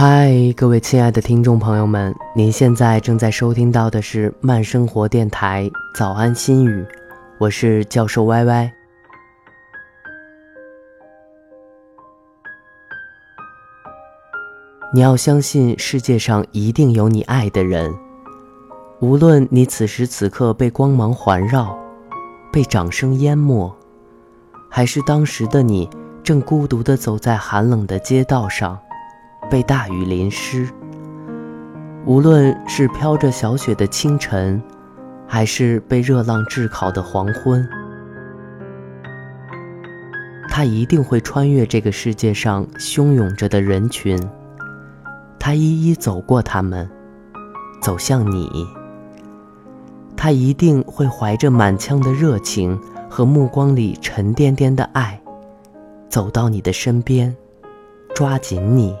嗨，各位亲爱的听众朋友们，您现在正在收听到的是慢生活电台《早安心语》，我是教授歪歪。你要相信，世界上一定有你爱的人，无论你此时此刻被光芒环绕，被掌声淹没，还是当时的你正孤独地走在寒冷的街道上。被大雨淋湿，无论是飘着小雪的清晨，还是被热浪炙烤的黄昏，他一定会穿越这个世界上汹涌着的人群，他一一走过他们，走向你。他一定会怀着满腔的热情和目光里沉甸甸的爱，走到你的身边，抓紧你。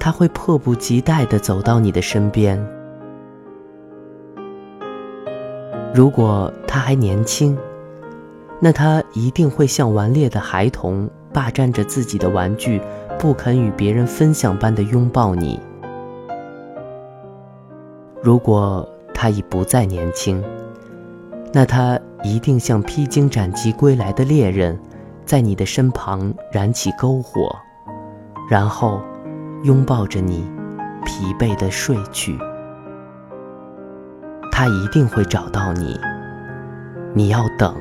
他会迫不及待地走到你的身边。如果他还年轻，那他一定会像顽劣的孩童，霸占着自己的玩具，不肯与别人分享般的拥抱你。如果他已不再年轻，那他一定像披荆斩棘归来的猎人，在你的身旁燃起篝火，然后。拥抱着你，疲惫的睡去。他一定会找到你，你要等。